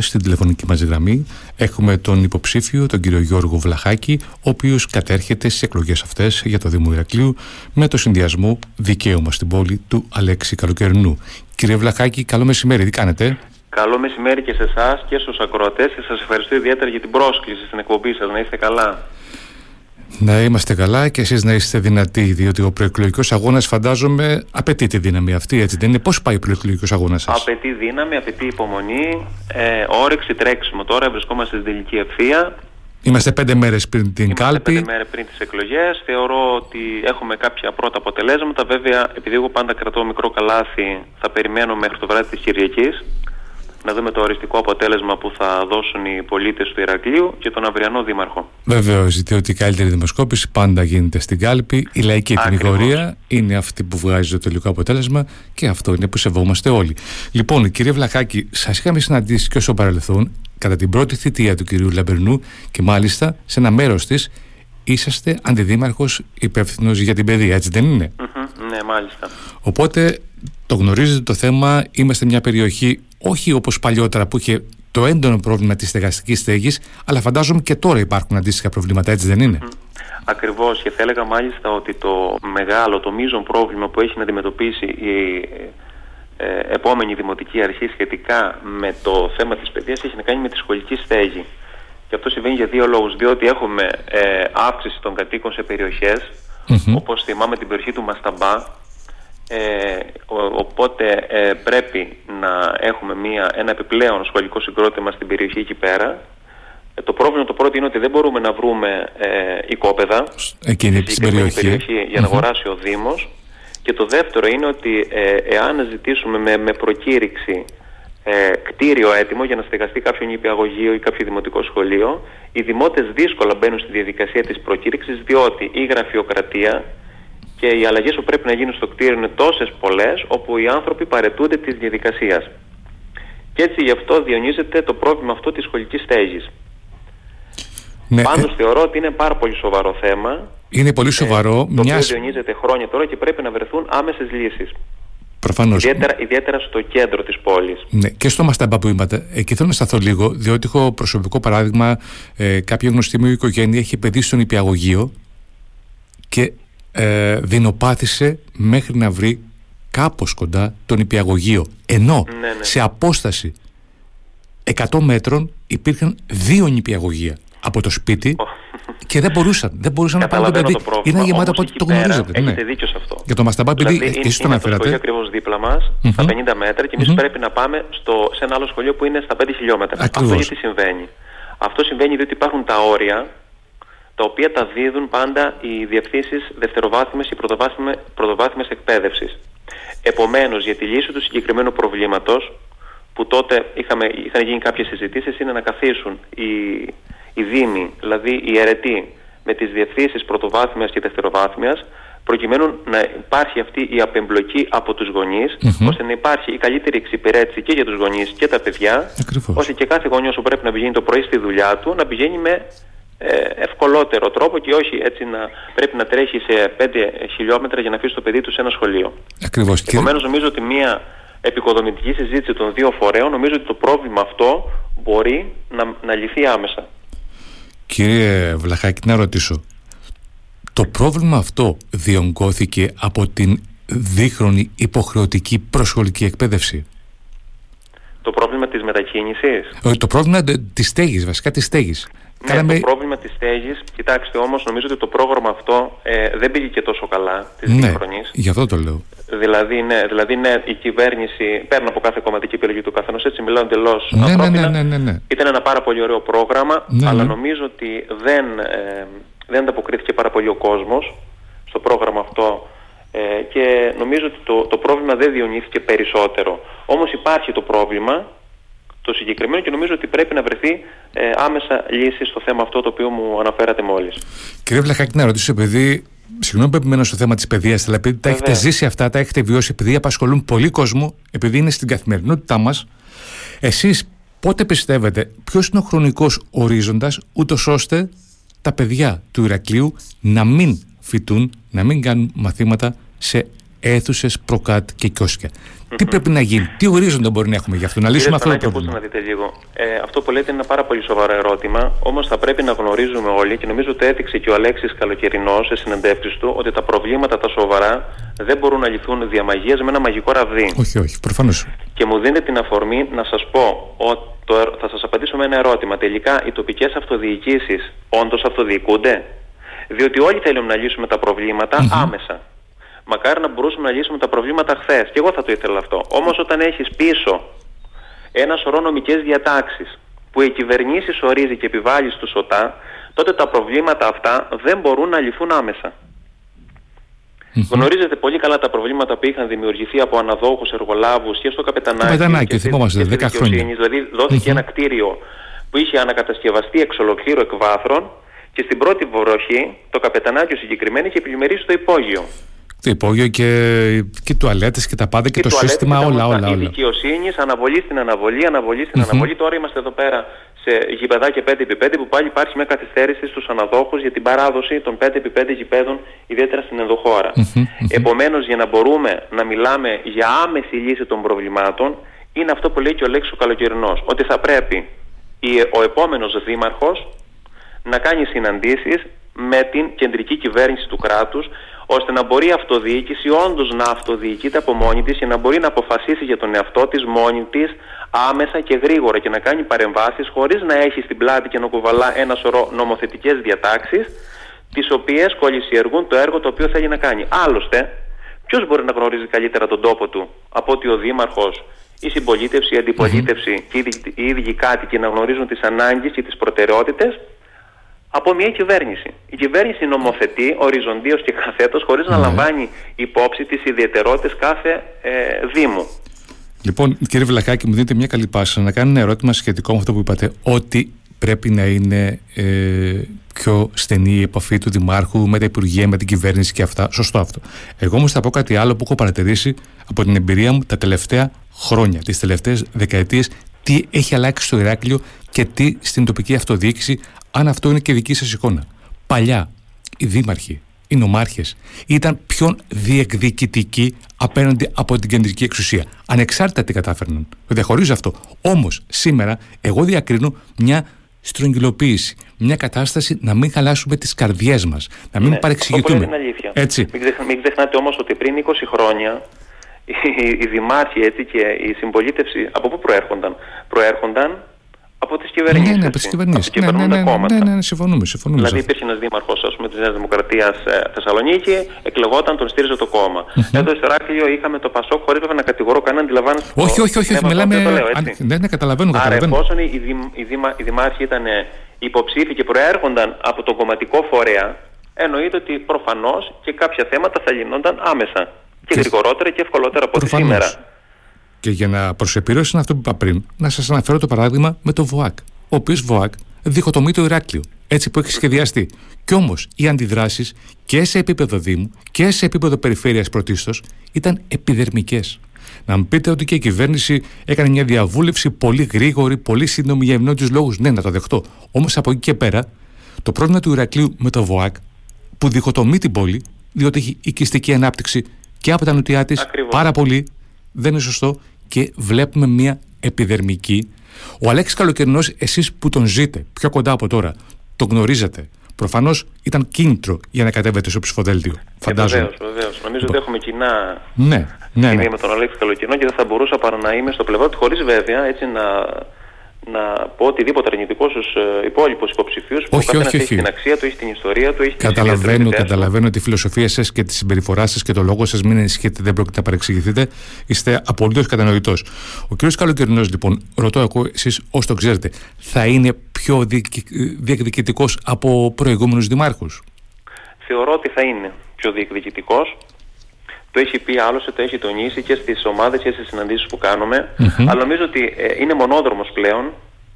στην τηλεφωνική μας γραμμή έχουμε τον υποψήφιο, τον κύριο Γιώργο Βλαχάκη, ο οποίος κατέρχεται στις εκλογές αυτές για το Δήμο Ηρακλείου με το συνδυασμό δικαίωμα στην πόλη του Αλέξη Καλοκαιρινού. Κύριε Βλαχάκη, καλό μεσημέρι, τι κάνετε; Καλό μεσημέρι και σε εσάς και στους ακροατές και σας ευχαριστώ ιδιαίτερα για την πρόσκληση στην εκπομπή σας. Να είστε καλά. Να είμαστε καλά και εσείς να είστε δυνατοί, διότι ο προεκλογικός αγώνας φαντάζομαι απαιτεί τη δύναμη αυτή, έτσι δεν είναι; Πώς πάει ο προεκλογικός αγώνας σας; Απαιτεί δύναμη, απαιτεί υπομονή, ε, όρεξη, τρέξιμο. Τώρα βρισκόμαστε στην τελική ευθεία. Είμαστε πέντε μέρες πριν την Είμαστε κάλπη. πέντε μέρες πριν τις εκλογές. Θεωρώ ότι έχουμε κάποια πρώτα αποτελέσματα. Βέβαια, επειδή εγώ πάντα κρατώ μικρό καλάθι, θα περιμένω μέχρι το βράδυ της Κυριακής να δούμε το οριστικό αποτέλεσμα που θα δώσουν οι πολίτες του Ηρακλείου και τον αυριανό δήμαρχο. Βεβαίως, διότι η καλύτερη δημοσκόπηση πάντα γίνεται στην κάλπη. Η λαϊκή Ακριβώς. ετοιμιγορία είναι αυτή που βγάζει το τελικό αποτέλεσμα και αυτό είναι που σεβόμαστε όλοι. Λοιπόν, κύριε Βλαχάκη, σας είχαμε συναντήσει και όσο παρελθόν κατά την πρώτη θητεία του κυρίου Λαμπερνού και μάλιστα σε ένα μέρος της είσαστε αντιδήμαρχος υπεύθυνος για την παιδεία, έτσι δεν είναι; Μμμ, Ναι, μάλιστα. Οπότε το γνωρίζετε το θέμα, είμαστε μια περιοχή όχι όπως παλιότερα που είχε το έντονο πρόβλημα της στεγαστικής στέγης, αλλά φαντάζομαι και τώρα υπάρχουν αντίστοιχα προβλήματα, έτσι δεν είναι; Ακριβώς και θα έλεγα μάλιστα ότι το μεγάλο, το μείζον πρόβλημα που έχει να αντιμετωπίσει η ε, επόμενη δημοτική αρχή σχετικά με το θέμα της παιδείας έχει να κάνει με τη σχολική στέγη. Και αυτό συμβαίνει για δύο λόγους. Διότι έχουμε ε, αύξηση των κατοίκων σε περιοχές, Μμμ. όπως θυμάμαι την περιοχή του Μασταμπά, ε, ο- οπότε ε, πρέπει να έχουμε μια, ένα επιπλέον σχολικό συγκρότημα στην περιοχή εκεί πέρα. Ε, το πρόβλημα το πρώτο είναι ότι δεν μπορούμε να βρούμε ε, οικόπεδα Εκείνη στη στην συγκεκριμένη περιοχή. για να Μμμ. αγοράσει ο Δήμος. Και το δεύτερο είναι ότι ε, εάν ζητήσουμε με, με προκήρυξη ε, κτίριο έτοιμο για να στεγαστεί κάποιο νηπιαγωγείο ή κάποιο δημοτικό σχολείο, οι δημότες δύσκολα μπαίνουν στη διαδικασία της προκήρυξης διότι η γραφειοκρατία και οι αλλαγές που πρέπει να γίνουν στο κτίριο είναι τόσες πολλές όπου οι άνθρωποι παρετούνται της διαδικασίας. Και έτσι γι' αυτό διονύζεται το πρόβλημα αυτό της σχολικής στέγης. Ναι, Πάντως ε, θεωρώ ότι είναι πάρα πολύ σοβαρό θέμα είναι πολύ σοβαρό. το οποίο Μιας, διονύζεται χρόνια τώρα και πρέπει να βρεθούν άμεσες λύσεις. προφανώς, Ιδιαίτερα, ιδιαίτερα στο κέντρο της πόλης. Ναι, και στο Μασταμπά που είπατε. Εκεί θέλω να σταθώ λίγο, διότι έχω προσωπικό παράδειγμα. Ε, κάποια γνωστή μου οικογένεια έχει παιδί στον υπηαγωγείο και ε, δεινοπάθησε μέχρι να βρει κάπως κοντά τον υπηαγωγείο. Ενώ Ναι, ναι. σε απόσταση 100 μέτρων υπήρχαν δύο νηπιαγωγεία από το σπίτι και δεν μπορούσαν, δεν μπορούσαν να πάρουν το παιδί. Καταλαβαίνω το πρόβλημα. Είναι γεμάτα Όμως από εκεί το πέρα γνωρίζετε. ναι. Έχετε δίκιο σε αυτό. Για το Μασταμπά, επειδή Δηλαδή, εσείς το είναι, είναι το σχολείο αναφέρατε. ακριβώς δίπλα μας, στα Μμμ. 50 μέτρα και εμείς Μμμ. πρέπει να πάμε στο, σε ένα άλλο σχολείο που είναι στα 5 χιλιόμετρα. Ακριβώς. Αυτό γιατί συμβαίνει. Αυτό συμβαίνει διότι υπάρχουν τα όρια τα οποία τα δίδουν πάντα οι διευθύνσεις δευτεροβάθμιας ή πρωτοβάθμιας, πρωτοβάθμιας εκπαίδευσης. Επομένως, για τη λύση του συγκεκριμένου προβλήματος, που τότε είχαμε, είχαν γίνει κάποιες συζητήσεις, είναι να καθίσουν οι, οι δήμοι, δηλαδή οι αιρετοί, με τις διευθύνσεις πρωτοβάθμιας και δευτεροβάθμιας, προκειμένου να υπάρχει αυτή η απεμπλοκή από τους γονείς, Μμμ. ώστε να υπάρχει η καλύτερη εξυπηρέτηση και για τους γονείς και τα παιδιά, Ακριβώς. ώστε και κάθε γονιός που πρέπει να πηγαίνει το πρωί στη δουλειά του, να πηγαίνει με ε, ευκολότερο τρόπο και όχι έτσι να πρέπει να τρέχει σε 5 χιλιόμετρα για να αφήσει το παιδί του σε ένα σχολείο. Ακριβώς. Κύριε- Επομένως νομίζω ότι μια επικοδομητική συζήτηση των δύο φορέων νομίζω ότι το πρόβλημα αυτό μπορεί να, να λυθεί άμεσα. Κύριε Βλαχάκη, να ρωτήσω. Το πρόβλημα αυτό διονγκώθηκε από την δίχρονη υποχρεωτική προσχολική εκπαίδευση; Το πρόβλημα της μετακίνησης; Ε, Το πρόβλημα ε, της στέγης, βασικά της στέγης. Ναι, το πρόβλημα της στέγης, κοιτάξτε όμως, νομίζω ότι το πρόγραμμα αυτό ε, δεν πήγε και τόσο καλά της ναι, σύγχρονης. γι' αυτό το λέω. Δηλαδή ναι, δηλαδή, ναι, η κυβέρνηση παίρνει από κάθε κομματική επιλογή του καθενός, έτσι μιλάω εντελώς Ναι, ναι, ανθρώπινα. ναι, ναι, ναι, ναι. Ήταν ένα πάρα πολύ ωραίο πρόγραμμα, Ναι, αλλά ναι. νομίζω ότι δεν, ε, δεν ανταποκρίθηκε πάρα πολύ ο κόσμος στο πρόγραμμα αυτό ε, και νομίζω ότι το, το πρόβλημα δεν διονύθηκε περισσότερο. Όμως υπάρχει το πρόβλημα, το συγκεκριμένο και νομίζω ότι πρέπει να βρεθεί ε, άμεσα λύση στο θέμα αυτό το οποίο μου αναφέρατε μόλις. Κύριε Βλαχάκη, να ρωτήσω, επειδή. Συγγνώμη που επιμένω στο θέμα της παιδείας, αλλά επειδή τα έχετε Βεβαίως. ζήσει αυτά, τα έχετε βιώσει, επειδή απασχολούν πολύ κόσμο, επειδή είναι στην καθημερινότητά μας, εσείς πότε πιστεύετε, ποιος είναι ο χρονικός ορίζοντας, ούτως ώστε τα παιδιά του Ηρακλείου να μην φοιτούν, να μην κάνουν μαθήματα σε αίθουσες προκάτ και κιόσκια. Τι πρέπει να γίνει, τι ορίζοντα μπορεί να έχουμε γι' αυτό, να λύσουμε αυτό το πρόβλημα; να δείτε λίγο. Ε, αυτό που λέτε είναι ένα πάρα πολύ σοβαρό ερώτημα. Όμως θα πρέπει να γνωρίζουμε όλοι και νομίζω ότι έδειξε και ο Αλέξης Καλοκαιρινός σε συνεντεύξεις του ότι τα προβλήματα τα σοβαρά δεν μπορούν να λυθούν διαμαγείας με ένα μαγικό ραβδί. Όχι, όχι, προφανώς. Και μου δίνετε την αφορμή να σας πω ότι θα σας απαντήσω με ένα ερώτημα. Τελικά οι τοπικές αυτοδιοικήσεις όντως αυτοδιοικούνται; Διότι όλοι θέλουμε να λύσουμε τα προβληματα άμεσα. Μακάρι να μπορούσαμε να λύσουμε τα προβλήματα χθες. Και εγώ θα το ήθελα αυτό. Όμως όταν έχεις πίσω ένα σωρό νομικές διατάξεις που οι κυβερνήσεις ορίζει και επιβάλλει στου ΟΤΑ, τότε τα προβλήματα αυτά δεν μπορούν να λυθούν άμεσα. Γνωρίζετε πολύ καλά τα προβλήματα που είχαν δημιουργηθεί από αναδόχους εργολάβους και στο Καπετανάκι. Καπετανάκι, θυμόμαστε, 10 χρόνια. Δηλαδή, δόθηκε ένα κτίριο που είχε ανακατασκευαστεί εξ ολοκλήρου εκβάθρων και στην πρώτη βροχή το Καπετανάκι συγκεκριμένο είχε επιμερίσει το υπόγειο. Το υπόγειο και, και τουαλέτες και τα πάντα και, και το σύστημα, και όλα, όλα, όλα. Η δικαιοσύνη, αναβολή στην αναβολή, αναβολή στην αναβολή. Τώρα είμαστε εδώ πέρα σε γηπεδάκια 5x5 που πάλι υπάρχει μια καθυστέρηση στους αναδόχους για την παράδοση των 5x5 γηπέδων, ιδιαίτερα στην ενδοχώρα. Επομένως, για να μπορούμε να μιλάμε για άμεση λύση των προβλημάτων, είναι αυτό που λέει και ο Λέξο ο Καλοκαιρινός. Ότι θα πρέπει ο επόμενος δήμαρχος να κάνει συναντήσεις με την κεντρική κυβέρνηση του κράτους ώστε να μπορεί η αυτοδιοίκηση όντως να αυτοδιοικείται από μόνη της και να μπορεί να αποφασίσει για τον εαυτό της μόνη της άμεσα και γρήγορα και να κάνει παρεμβάσεις χωρίς να έχει στην πλάτη και να κουβαλά ένα σωρό νομοθετικές διατάξεις τις οποίες κολλησιεργούν το έργο το οποίο θέλει να κάνει. Άλλωστε, ποιος μπορεί να γνωρίζει καλύτερα τον τόπο του από ότι ο Δήμαρχος η συμπολίτευση, η αντιπολίτευση και οι ίδιοι κάτοικοι να γνωρίζουν τις ανάγκες και τις προτεραιότητες; Από μια κυβέρνηση. Η κυβέρνηση νομοθετεί οριζοντίως και καθέτος χωρίς να ναι. λαμβάνει υπόψη τις ιδιαιτερότητες κάθε ε, Δήμου. Λοιπόν, κύριε Βλακάκη, μου δίνετε μια καλή πάσα να κάνω ένα ερώτημα σχετικό με αυτό που είπατε, ότι πρέπει να είναι ε, πιο στενή η επαφή του Δημάρχου με τα Υπουργεία, με την κυβέρνηση και αυτά. Σωστό αυτό. Εγώ όμως θα πω κάτι άλλο που έχω παρατηρήσει από την εμπειρία μου τα τελευταία χρόνια, τις τελευταίες δεκαετίες, τι έχει αλλάξει στο Ηράκλειο και τι στην τοπική αυτοδιοίκηση αν αυτό είναι και δική σας εικόνα. Παλιά, οι δήμαρχοι, οι νομάρχες ήταν πιο διεκδικητικοί απέναντι από την κεντρική εξουσία. Ανεξάρτητα τι κατάφερναν. Το διαχωρίζω αυτό. Όμως, σήμερα, εγώ διακρίνω μια στρογγυλοποίηση. Μια κατάσταση να μην χαλάσουμε τις καρδιές μας. Να μην ναι, παρεξηγηθούμε. Είναι αλήθεια. Έτσι. Μην, ξεχνάτε όμως ότι πριν 20 χρόνια οι, οι δημάρχοι έτσι, και η συμπολίτευση από πού προέρχονταν; Προέρχονταν από τις κυβερνήσεις. Ναι, ναι, από τις κυβερνήσεις. Ναι, ναι, ναι, ναι, ναι, ναι, συμφωνούμε, συμφωνούμε. Δηλαδή, υπήρχε ένας δήμαρχος της Νέας Δημοκρατίας ε, Θεσσαλονίκη, εκλεγόταν, τον στήριζε το κόμμα. Mm-hmm. Εδώ στο Ράκλειο είχαμε το Πασόκ, χωρίς να κατηγορώ κανέναν, αντιλαμβάνεστε. Όχι, όχι, όχι, όχι μιλάμε. Ναι, ναι, καταλαβαίνω. Άρα, εφόσον οι, δη, οι, δήμα, οι δημάρχοι ήταν υποψήφοι και προέρχονταν από τον κομματικό φορέα, εννοείται ότι προφανώς και κάποια θέματα θα λυνόνταν άμεσα. Και, και γρηγορότερα και ευκολότερα από ό,τι σήμερα. Και για να προσεπηρώσουν αυτό που είπα πριν, να σας αναφέρω το παράδειγμα με το ΒΟΑΚ. Ο οποίος ΒΟΑΚ διχοτομεί το Ηράκλειο, έτσι που έχει σχεδιαστεί. Κι όμως οι αντιδράσεις και σε επίπεδο Δήμου και σε επίπεδο περιφέρειας πρωτίστως ήταν επιδερμικές. Να μου πείτε ότι και η κυβέρνηση έκανε μια διαβούλευση πολύ γρήγορη, πολύ σύντομη για ευνόητου λόγους. Ναι, να το δεχτώ. Όμως από εκεί και πέρα, το πρόβλημα του Ηρακλείου με το ΒΟΑΚ, που διχοτομεί την πόλη, διότι έχει οικιστική ανάπτυξη και από τα νοτιά της πάρα πολύ, δεν είναι σωστό και βλέπουμε μια επιδερμική. Ο Αλέξης Καλοκαιρινός, εσείς που τον ζείτε πιο κοντά από τώρα, τον γνωρίζετε. Προφανώς ήταν κίνητρο για να κατέβετε στο ψηφοδέλτιο. Ε, φαντάζομαι. Βεβαίως, βεβαίως. Νομίζω ότι έχουμε κοινά ναι, ναι, ναι. με τον Αλέξη Καλοκαιρινό και δεν θα μπορούσα παρά να είμαι στο πλευρό του, χωρίς βέβαια έτσι να να πω οτιδήποτε αρνητικός στους ε, υπόλοιπους υποψηφίους που όχι, όχι, έχει την αξία του, έχει την ιστορία του, έχει καταλαβαίνω, την Καταλαβαίνω τη φιλοσοφία σας και τη συμπεριφορά σας και το λόγο σας. Μην ενισχύετε, δεν πρόκειται να παρεξηγηθείτε. Είστε απολύτως κατανοητός. Ο κ. Καλοκαιρινός, λοιπόν, ρωτώ εγώ, εσείς όσο το ξέρετε, θα είναι πιο διεκδικητικός από προηγούμενους δημάρχους; Θεωρώ ότι θα είναι πιο διεκδικητικός. Το έχει πει άλλωστε, το έχει τονίσει και στις ομάδες και στις συναντήσεις που κάνουμε. Αλλά νομίζω ότι ε, είναι μονόδρομος πλέον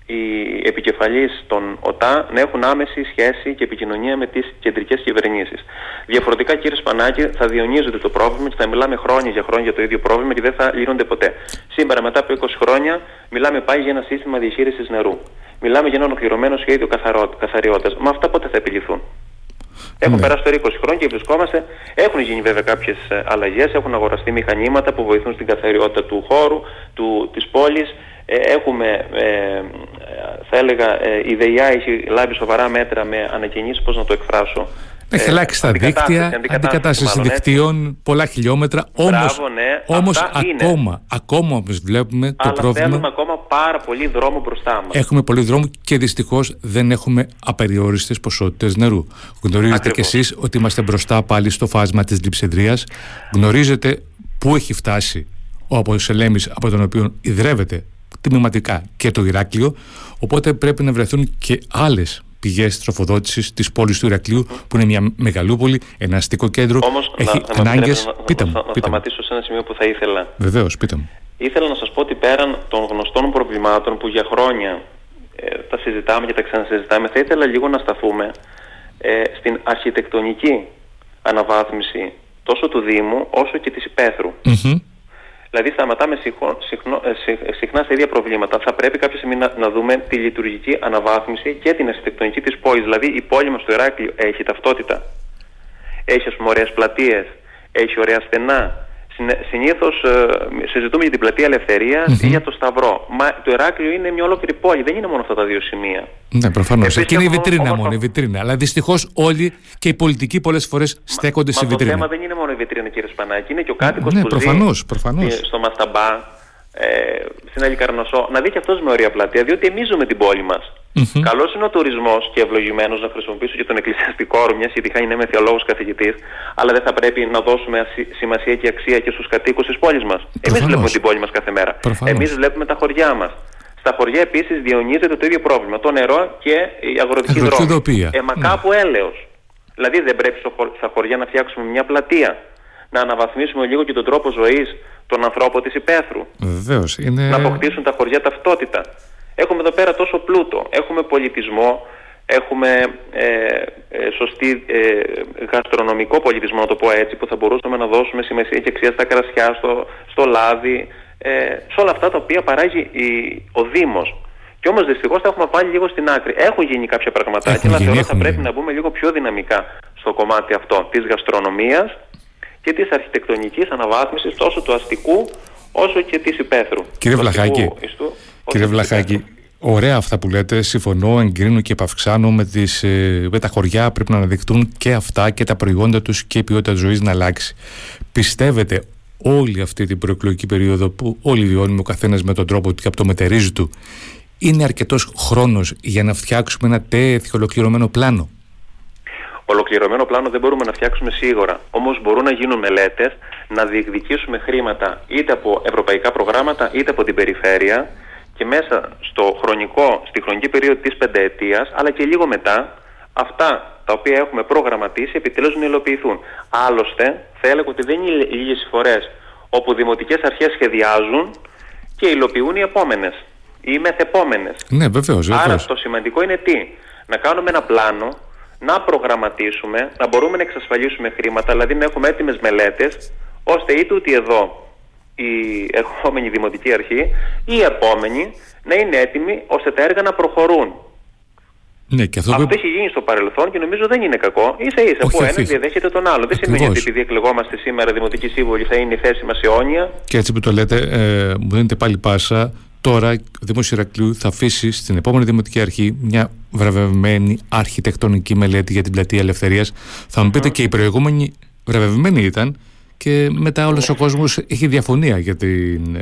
οι επικεφαλείς των ΟΤΑ να έχουν άμεση σχέση και επικοινωνία με τις κεντρικές κυβερνήσεις. Διαφορετικά, κύριε Σπανάκη, θα διονύζονται το πρόβλημα και θα μιλάμε χρόνια για χρόνια για το ίδιο πρόβλημα και δεν θα λύνονται ποτέ. Σήμερα, μετά από 20 χρόνια, μιλάμε πάλι για ένα σύστημα διαχείρισης νερού. Μιλάμε για ένα ολοκληρωμένο σχέδιο καθαριότητας. Μα αυτά πότε θα επιληθούν; Έχουν ναι. περάσει τώρα 20 χρόνια και βρισκόμαστε. Έχουν γίνει βέβαια κάποιες αλλαγές, έχουν αγοραστεί μηχανήματα που βοηθούν στην καθαριότητα του χώρου, του, της πόλης. Ε, έχουμε, ε, θα έλεγα, ε, η ΔΕΙΑ έχει λάβει σοβαρά μέτρα με ανακαινήσεις, πώς να το εκφράσω, έχει αλλάξει τα δίκτυα, αντικατάσταση δικτύων, πολλά χιλιόμετρα. Όμως ναι, όμως ακόμα, ακόμα όμως βλέπουμε το πρόβλημα. Θέλουμε ακόμα πάρα πολύ δρόμο μπροστά μας. Έχουμε πολύ δρόμο και δυστυχώς δεν έχουμε απεριόριστες ποσότητες νερού. Γνωρίζετε κι εσείς ότι είμαστε μπροστά πάλι στο φάσμα της λειψεδρίας. Γνωρίζετε πού έχει φτάσει ο Αποσελέμης από τον οποίο ιδρεύεται τμηματικά και το Ηράκλειο. Οπότε πρέπει να βρεθούν και άλλες πηγές τροφοδότησης της πόλης του Ηρακλείου, που είναι μια μεγαλούπολη, ένα αστικό κέντρο. Όμως, έχει ανάγκες. Πείτε μου. Να, να σταματήσω σε ένα σημείο που θα ήθελα. Βεβαίως, πείτε μου. Ήθελα να σας πω ότι πέραν των γνωστών προβλημάτων που για χρόνια ε, τα συζητάμε και τα ξανασυζητάμε, θα ήθελα λίγο να σταθούμε ε, στην αρχιτεκτονική αναβάθμιση τόσο του Δήμου όσο και της υπαίθρου. Δηλαδή σταματάμε συχνό, ε, συχνά σε ίδια προβλήματα. Θα πρέπει κάποια στιγμή να, να, δούμε τη λειτουργική αναβάθμιση και την αρχιτεκτονική της πόλης. Δηλαδή η πόλη μας στο Ηράκλειο έχει ταυτότητα. Έχει ας πούμε ωραίες πλατείες, έχει ωραία στενά, Συνήθως ε, συζητούμε για την πλατεία Ελευθερίας ή για το Σταυρό. Μα το Εράκλειο είναι μια ολόκληρη πόλη, δεν είναι μόνο αυτά τα δύο σημεία. Ναι, προφανώς. Εκεί είναι η βιτρίνα μόνο, η βιτρίνα. Αλλά δυστυχώς όλοι και οι πολιτικοί πολλές φορές στέκονται στη βιτρίνα. Το θέμα δεν είναι μόνο η βιτρίνα, κύριε Σπανάκη, είναι και ο κάτοικος ναι, που προφανώς, ζει προφανώς. στο Μασταμπά, ε, στην Άλλη Καρνοσό, να δει και αυτός με ωραία πλατεία, διότι εμεί ζούμε την πόλη μας. Mm-hmm. Καλός είναι ο τουρισμός και ευλογημένος να χρησιμοποιήσω και τον εκκλησιαστικό όρο, μιας γιατί είμαι θεολόγο καθηγητής, αλλά δεν θα πρέπει να δώσουμε σημασία και αξία και στους κατοίκους της πόλης μας. Εμείς βλέπουμε την πόλη μας κάθε μέρα. Εμείς βλέπουμε τα χωριά μας. Στα χωριά επίσης διονύζεται το ίδιο πρόβλημα. Το νερό και η αγροτική δρόμη. Ε, μα ναι. κάπου έλεος. Δηλαδή δεν πρέπει στα χωριά να φτιάξουμε μια πλατεία. Να αναβαθμίσουμε λίγο και τον τρόπο ζωής των ανθρώπων της υπαίθρου. Βεβαίως. Είναι... Να αποκτήσουν τα χωριά ταυτότητα. Έχουμε εδώ πέρα τόσο πλούτο. Έχουμε πολιτισμό, έχουμε ε, ε, σωστή ε, γαστρονομικό πολιτισμό, να το πω έτσι, που θα μπορούσαμε να δώσουμε σημασία και αξία στα κρασιά, στο, στο λάδι, ε, σε όλα αυτά τα οποία παράγει η, ο Δήμος. Και όμως δυστυχώς τα έχουμε βάλει λίγο στην άκρη. Έχουν γίνει κάποια πραγματάκια, αλλά θεωρώ θα πρέπει να μπούμε λίγο πιο δυναμικά στο κομμάτι αυτό της γαστρονομίας και της αρχιτεκτονικής αναβάθμισης τόσο του αστικού όσο και της υπαίθρου. Κύριε Βλαχάκη, Κύριε Βλαχάκη, ωραία αυτά που λέτε. Συμφωνώ, εγκρίνω και επαυξάνω με, τις, ε, με τα χωριά. Πρέπει να αναδειχτούν και αυτά και τα προϊόντα τους και η ποιότητα ζωής να αλλάξει. Πιστεύετε όλη αυτή την προεκλογική περίοδο που όλοι βιώνουμε ο καθένας με τον τρόπο του και από το μετερίζει του, είναι αρκετός χρόνος για να φτιάξουμε ένα τέτοιο ολοκληρωμένο πλάνο; Ολοκληρωμένο πλάνο δεν μπορούμε να φτιάξουμε σίγουρα. Όμως μπορούν να γίνουν μελέτες, να διεκδικήσουμε χρήματα είτε από ευρωπαϊκά προγράμματα είτε από την περιφέρεια και μέσα στο χρονικό, στη χρονική περίοδο της πενταετίας αλλά και λίγο μετά αυτά τα οποία έχουμε προγραμματίσει επιτέλους να υλοποιηθούν. Άλλωστε θα έλεγα ότι δεν είναι λίγες φορές όπου δημοτικές αρχές σχεδιάζουν και υλοποιούν οι επόμενες ή οι μεθεπόμενες. Ναι, βεβαίως, βεβαίως. Άρα το σημαντικό είναι τι, να κάνουμε ένα πλάνο, να προγραμματίσουμε, να μπορούμε να εξασφαλίσουμε χρήματα, δηλαδή να έχουμε έτοιμες μελέτες, ώστε είτε ότι εδώ η ερχόμενη Δημοτική Αρχή ή η επόμενη να είναι έτοιμοι ώστε τα έργα να προχωρούν. Ναι, και αυτό, αυτό που... έχει γίνει στο παρελθόν και νομίζω δεν είναι κακό. σα ίσα που ένα διαδέχεται τον άλλο. Δεν σημαίνει ότι επειδή εκλεγόμαστε σήμερα Δημοτική Σύμβολη θα είναι η θέση μας αιώνια. Και έτσι που το λέτε, ε, μου δίνετε πάλι πάσα. Τώρα ο Δήμο Ηρακλείου θα αφήσει στην επόμενη Δημοτική Αρχή μια βραβευμένη αρχιτεκτονική μελέτη για την πλατεία Ελευθερίας. Θα μου πείτε και η προηγούμενη βραβευμένη ήταν και μετά όλος ο κόσμος έχει διαφωνία για την,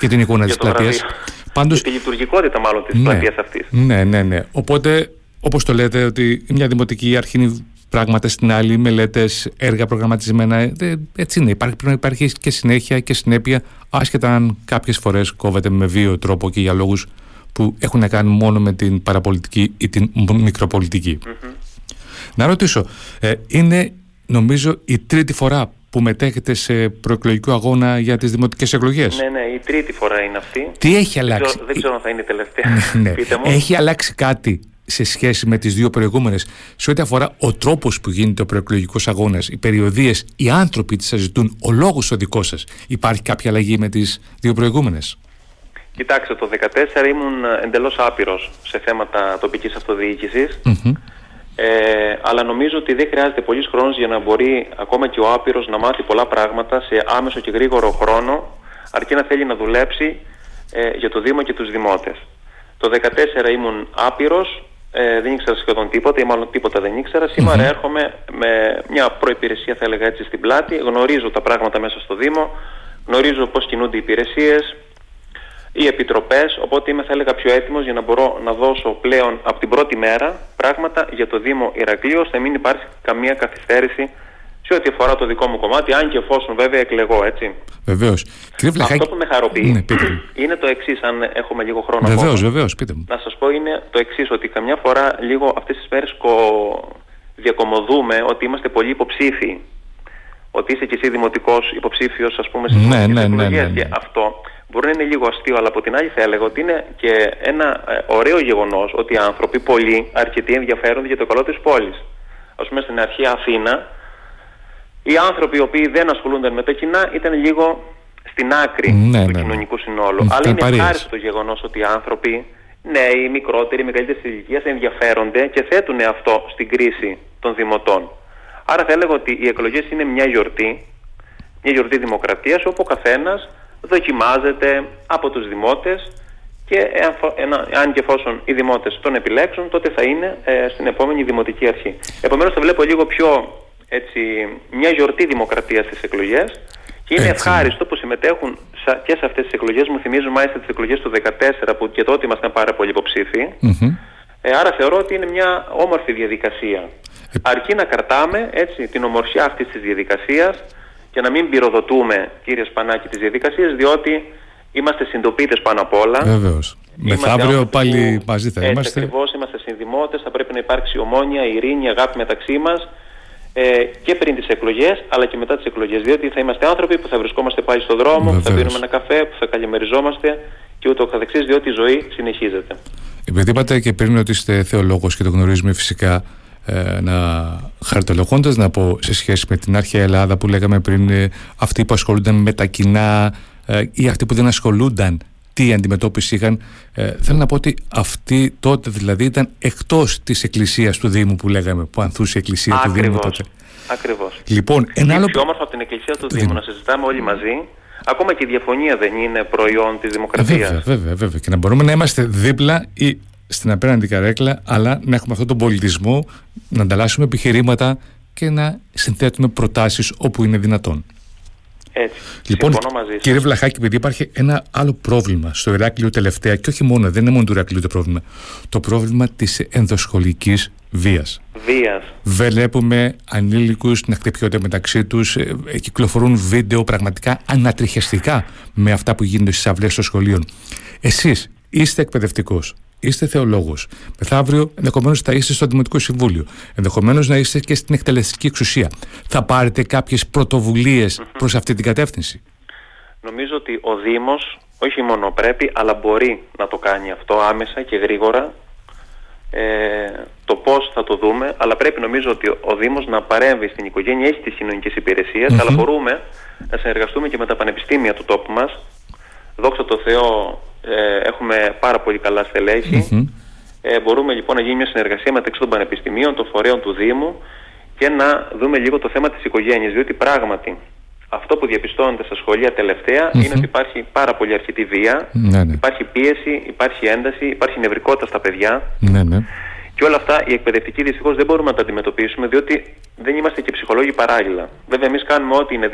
για την εικόνα της πλατείας. Πάντως, για τη λειτουργικότητα μάλλον της ναι, πλατείας αυτής. Ναι, ναι, ναι. Οπότε, όπως το λέτε, ότι μια δημοτική αρχή είναι πράγματα στην άλλη, μελέτες, έργα προγραμματισμένα. Ε, έτσι είναι. Υπάρχει, πρέπει να υπάρχει και συνέχεια και συνέπεια, άσχετα αν κάποιες φορές κόβεται με βίο τρόπο και για λόγους που έχουν να κάνουν μόνο με την παραπολιτική ή την μικροπολιτικη Να ρωτήσω, ε, είναι νομίζω η τρίτη φορά που μετέχετε σε προεκλογικό αγώνα για τις δημοτικές εκλογές; Ναι, ναι, η τρίτη φορά είναι αυτή. Τι έχει αλλάξει; Δεν ξέρω, αν θα είναι η τελευταία. Ναι, ναι. Έχει αλλάξει κάτι; Σε σχέση με τις δύο προηγούμενες σε ό,τι αφορά ο τρόπος που γίνεται ο προεκλογικός αγώνας, οι περιοδίες, οι άνθρωποι τις σας ζητούν, ο λόγος ο δικός σας. Υπάρχει κάποια αλλαγή με τις δύο προηγούμενες; Κοιτάξτε, το 2014 ήμουν εντελώς άπειρος σε θέματα τοπικής αυτοδιοίκησης. Ε, αλλά νομίζω ότι δεν χρειάζεται πολλής χρόνος για να μπορεί ακόμα και ο άπειρος να μάθει πολλά πράγματα σε άμεσο και γρήγορο χρόνο αρκεί να θέλει να δουλέψει ε, για το Δήμο και τους Δημότες. Το 2014 ήμουν άπειρος, ε, δεν ήξερα σχεδόν τίποτα ή μάλλον τίποτα δεν ήξερα. έρχομαι με μια προϋπηρεσία θα έλεγα έτσι στην πλάτη, γνωρίζω τα πράγματα μέσα στο Δήμο, γνωρίζω πώς κινούνται οι υπηρεσίες, οι επιτροπές, οπότε είμαι θα έλεγα πιο έτοιμος για να μπορώ να δώσω πλέον από την πρώτη μέρα πράγματα για το Δήμο Ηρακλείου, ώστε να μην υπάρχει καμία καθυστέρηση σε ό,τι αφορά το δικό μου κομμάτι, αν και εφόσον βέβαια εκλεγώ, έτσι. Βεβαίως. Αυτό που με χαροποιεί ναι, είναι το εξής, αν έχουμε λίγο χρόνο Βεβαίως, βεβαίως, πείτε μου. Να σας πω είναι το εξής, ότι καμιά φορά λίγο αυτές τις μέρες κο... διακομωδούμε ότι είμαστε πολύ υποψήφοι. Ότι είσαι και εσύ δημοτικός υποψήφιος, ας πούμε, στις ναι, ναι, ναι, ναι, ναι, αυτό μπορεί να είναι λίγο αστείο, αλλά από την άλλη θα έλεγα ότι είναι και ένα ε, ωραίο γεγονός ότι οι άνθρωποι, πολλοί, αρκετοί ενδιαφέρονται για το καλό της πόλης. Α πούμε, στην αρχαία Αθήνα, οι άνθρωποι οι οποίοι δεν ασχολούνταν με τα κοινά ήταν λίγο στην άκρη ναι, του ναι, ναι. κοινωνικού συνόλου. Αλλά είναι ευχάριστο το γεγονός ότι οι άνθρωποι, νέοι, μικρότεροι, μεγαλύτερη ηλικίας, ενδιαφέρονται και θέτουν αυτό στην κρίση των δημοτών. Άρα θα έλεγα ότι οι εκλογές είναι μια γιορτή, μια γιορτή δημοκρατίας, όπου ο καθένας δοκιμάζεται από τους δημότες και αν και εφόσον οι δημότες τον επιλέξουν, τότε θα είναι ε, στην επόμενη δημοτική αρχή. Επομένως θα βλέπω λίγο πιο έτσι, μια γιορτή δημοκρατίας στις εκλογές και είναι έτσι. ευχάριστο που συμμετέχουν και σε αυτές τις εκλογές. Μου θυμίζουν μάλιστα τις εκλογές του 2014 που και τότε ήμασταν πάρα πολύ Ε, άρα θεωρώ ότι είναι μια όμορφη διαδικασία. Ε... Αρκεί να κρατάμε έτσι, την ομορφιά αυτής της διαδικασίας και να μην πυροδοτούμε, κύριε Σπανάκη, τις διαδικασίες, διότι είμαστε συντοπίτες πάνω απ' όλα. Βεβαίως. Μεθαύριο πάλι μαζί θα είμαστε. Έτσι ακριβώς, είμαστε συνδημότες, θα πρέπει να υπάρξει ομόνια, ειρήνη, αγάπη μεταξύ μας ε, και πριν τις εκλογές αλλά και μετά τις εκλογές διότι θα είμαστε άνθρωποι που θα βρισκόμαστε πάλι στον δρόμο, που θα πίνουμε ένα καφέ, που θα καλημεριζόμαστε και ούτω καθεξής διότι η ζωή συνεχίζεται. Επειδή είπατε και πριν ότι είστε θεολόγος και το γνωρίζουμε φυσικά ε, να χαρτολογώντας να πω σε σχέση με την αρχαία Ελλάδα που λέγαμε πριν ε, αυτοί που ασχολούνταν με τα κοινά ε, ή αυτοί που δεν ασχολούνταν τι αντιμετώπιση είχαν. Ε, θέλω να πω ότι αυτή τότε δηλαδή ήταν εκτός της εκκλησίας του Δήμου που λέγαμε, που ανθούσε η εκκλησία Ακριβώς. του Δήμου τότε. Ακριβώς. Λοιπόν, ένα άλλο. πιο όμορφο από την εκκλησία του Δήμου, να συζητάμε όλοι μαζί. Ακόμα και η διαφωνία δεν είναι προϊόν της δημοκρατίας. Βέβαια, βέβαια, βέβαια. Και να μπορούμε να είμαστε δίπλα ή στην απέναντι καρέκλα, αλλά να έχουμε αυτόν τον πολιτισμό, να ανταλλάσσουμε επιχειρήματα και να συνθέτουμε προτάσεις όπου είναι δυνατόν. Έτσι. Λοιπόν, κύριε Βλαχάκη, επειδή υπάρχει ένα άλλο πρόβλημα στο Ηράκλειο τελευταία, και όχι μόνο, δεν είναι μόνο του Ηράκλειου το πρόβλημα, το πρόβλημα της ενδοσχολική βίας. Βίας. Βλέπουμε ανήλικους να χτυπιόνται μεταξύ τους, ε, κυκλοφορούν βίντεο πραγματικά ανατριχιαστικά με αυτά που γίνονται στις αυλές των σχολείων. Εσείς είστε εκπαιδευτικός, είστε θεολόγος. Μεθαύριο ενδεχομένως θα είστε στο Δημοτικό Συμβούλιο. Ενδεχομένως να είστε και στην εκτελεστική εξουσία. Θα πάρετε κάποιες πρωτοβουλίες προς αυτή την κατεύθυνση; Νομίζω ότι ο Δήμος όχι μόνο πρέπει, αλλά μπορεί να το κάνει αυτό άμεσα και γρήγορα. Ε, το πώς θα το δούμε, αλλά πρέπει νομίζω ότι ο Δήμος να παρέμβει στην οικογένεια, έχει τις κοινωνικέ αλλά μπορούμε να συνεργαστούμε και με τα πανεπιστήμια του τόπου μας. Δόξα τω Θεώ, ε, έχουμε πάρα πολύ καλά Ε, μπορούμε λοιπόν να γίνει μια συνεργασία μεταξύ των πανεπιστημίων, των φορέων του Δήμου και να δούμε λίγο το θέμα της οικογένειας, διότι πράγματι αυτό που διαπιστώνεται στα σχολεία είναι ότι υπάρχει πάρα πολύ αρχιτή βία, ναι, ναι. υπάρχει πίεση, υπάρχει ένταση, υπάρχει νευρικότητα στα παιδιά. Ναι, ναι. Και όλα αυτά οι εκπαιδευτικοί δυστυχώς δεν μπορούμε να τα αντιμετωπίσουμε, διότι δεν είμαστε και ψυχολόγοι παράλληλα. Βέβαια, εμείς κάνουμε ό,τι είναι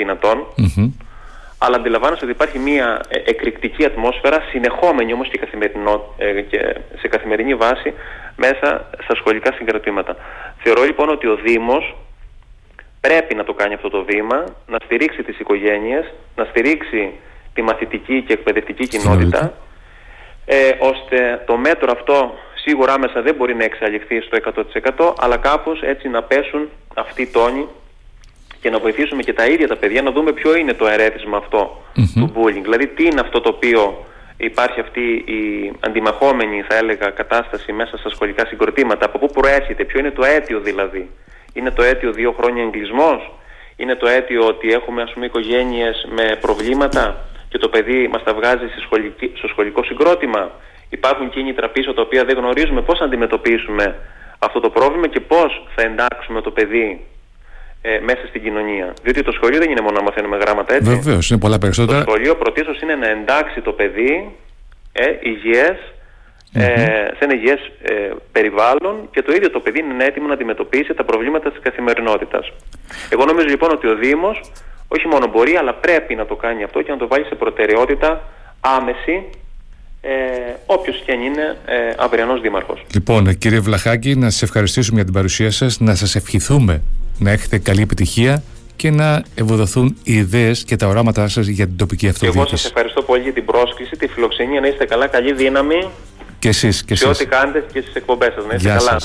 αλλά αντιλαμβάνεσαι ότι υπάρχει μια ε, εκρηκτική ατμόσφαιρα, συνεχόμενη όμως και, ε, και σε καθημερινή βάση μέσα στα σχολικά συγκρατήματα. Θεωρώ λοιπόν ότι ο Δήμος πρέπει να το κάνει αυτό το βήμα, να στηρίξει τις οικογένειες, να στηρίξει τη μαθητική και εκπαιδευτική κοινότητα, ε, ώστε το μέτρο αυτό σίγουρα άμεσα δεν μπορεί να εξαλειφθεί στο 100% αλλά κάπως έτσι να πέσουν αυτοί οι τόνοι και να βοηθήσουμε και τα ίδια τα παιδιά να δούμε ποιο είναι το ερέθισμα του bullying. Δηλαδή τι είναι αυτό το οποίο υπάρχει αυτή η αντιμαχόμενη θα έλεγα κατάσταση μέσα στα σχολικά συγκροτήματα, από πού προέρχεται, ποιο είναι το αίτιο δηλαδή. Είναι το αίτιο δύο χρόνια εγκλισμός, είναι το αίτιο ότι έχουμε ας πούμε οικογένειες με προβλήματα και το παιδί μας τα βγάζει στο σχολικό συγκρότημα; Υπάρχουν κίνητρα πίσω τα οποία δεν γνωρίζουμε πώς να αντιμετωπίσουμε αυτό το πρόβλημα και πώς θα εντάξουμε το παιδί ε, μέσα στην κοινωνία. Διότι το σχολείο δεν είναι μόνο να μαθαίνουμε γράμματα έτσι. Βεβαίως, είναι πολλά περισσότερα. Το σχολείο πρωτίστως είναι να εντάξει το παιδί ε, υγιές, ε, σε ένα υγιές ε, περιβάλλον και το ίδιο το παιδί είναι έτοιμο να αντιμετωπίσει τα προβλήματα της καθημερινότητας. Εγώ νομίζω λοιπόν ότι ο Δήμος όχι μόνο μπορεί αλλά πρέπει να το κάνει αυτό και να το βάλει σε προτεραιότητα άμεση ε, όποιος και αν είναι ε, αυριανός δήμαρχος. Λοιπόν, κύριε Βλαχάκη, να σας ευχαριστήσουμε για την παρουσία σας, να σας ευχηθούμε να έχετε καλή επιτυχία και να ευοδοθούν οι ιδέες και τα οράματά σας για την τοπική αυτοδιοίκηση. εγώ σας ευχαριστώ πολύ για την πρόσκληση, τη φιλοξενία, να είστε καλά, καλή δύναμη. Και εσείς, και εσείς. Σε ό,τι κάνετε και στις εκπομπές σας. Να είστε καλά.